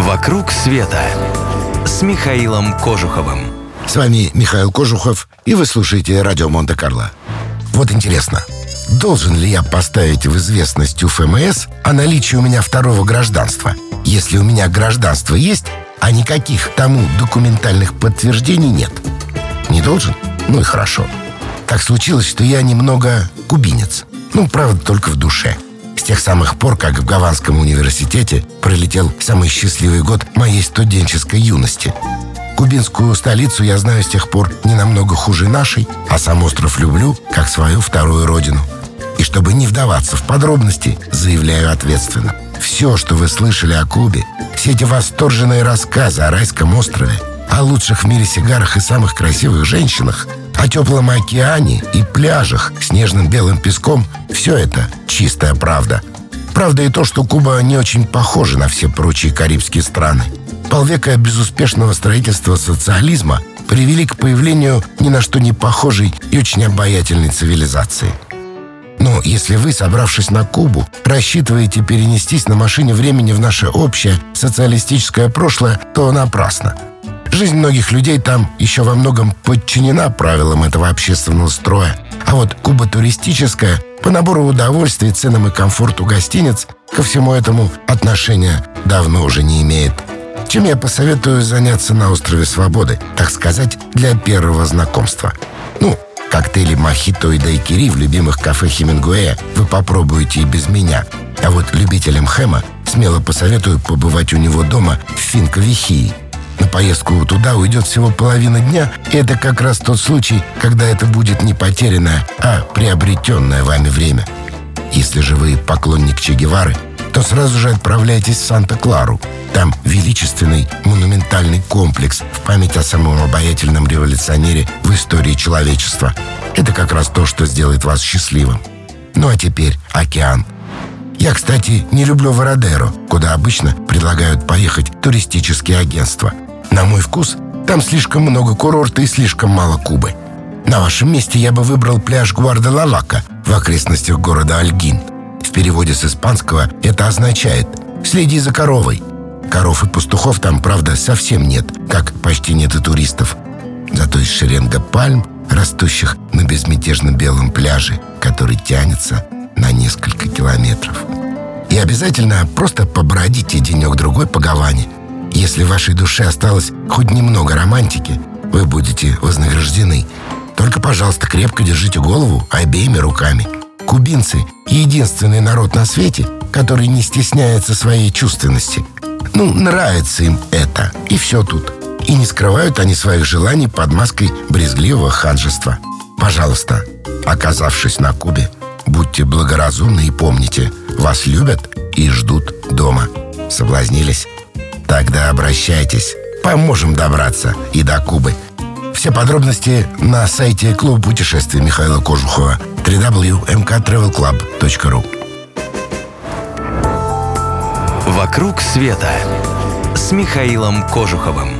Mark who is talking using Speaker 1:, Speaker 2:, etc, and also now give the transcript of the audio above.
Speaker 1: «Вокруг света» с Михаилом Кожуховым.
Speaker 2: С вами Михаил Кожухов, и вы слушаете радио Монте-Карло. Вот интересно, должен ли я поставить в известность у ФМС о наличии у меня второго гражданства? Если у меня гражданство есть, а никаких тому документальных подтверждений нет. Не должен? Ну и хорошо. Так случилось, что я немного кубинец. Ну, правда, только в душе. Тех самых пор, как в Гаванском университете пролетел самый счастливый год моей студенческой юности. Кубинскую столицу я знаю с тех пор не намного хуже нашей, а сам остров люблю, как свою вторую родину. И чтобы не вдаваться в подробности, заявляю ответственно. Все, что вы слышали о Кубе, все эти восторженные рассказы о райском острове, о лучших в мире сигарах и самых красивых женщинах, о теплом океане и пляжах с нежным белым песком – все это чистая правда. Правда и то, что Куба не очень похожа на все прочие карибские страны. Полвека безуспешного строительства социализма привели к появлению ни на что не похожей и очень обаятельной цивилизации. Но если вы, собравшись на Кубу, рассчитываете перенестись на машине времени в наше общее социалистическое прошлое, то напрасно – Жизнь многих людей там еще во многом подчинена правилам этого общественного строя. А вот Куба туристическая по набору удовольствий, ценам и комфорту гостиниц ко всему этому отношения давно уже не имеет. Чем я посоветую заняться на острове Свободы, так сказать, для первого знакомства. Ну, коктейли мохито и дайкири в любимых кафе Хемингуэя вы попробуете и без меня. А вот любителям хэма смело посоветую побывать у него дома в Финковихии – поездку туда уйдет всего половина дня, и это как раз тот случай, когда это будет не потерянное, а приобретенное вами время. Если же вы поклонник Че Гевары, то сразу же отправляйтесь в Санта-Клару. Там величественный монументальный комплекс в память о самом обаятельном революционере в истории человечества. Это как раз то, что сделает вас счастливым. Ну а теперь океан. Я, кстати, не люблю Вородеро, куда обычно предлагают поехать туристические агентства – на мой вкус, там слишком много курорта и слишком мало Кубы. На вашем месте я бы выбрал пляж Гвардалавака в окрестностях города Альгин. В переводе с испанского это означает «следи за коровой». Коров и пастухов там, правда, совсем нет, как почти нет и туристов. Зато есть шеренга пальм, растущих на безмятежно белом пляже, который тянется на несколько километров. И обязательно просто побродите денек-другой по Гаване – если в вашей душе осталось хоть немного романтики, вы будете вознаграждены. Только, пожалуйста, крепко держите голову обеими руками. Кубинцы — единственный народ на свете, который не стесняется своей чувственности. Ну, нравится им это, и все тут. И не скрывают они своих желаний под маской брезгливого ханжества. Пожалуйста, оказавшись на Кубе, будьте благоразумны и помните, вас любят и ждут дома. Соблазнились? Тогда обращайтесь. Поможем добраться и до Кубы. Все подробности на сайте клуба путешествий Михаила Кожухова www.mktravelclub.ru
Speaker 1: «Вокруг света» с Михаилом Кожуховым.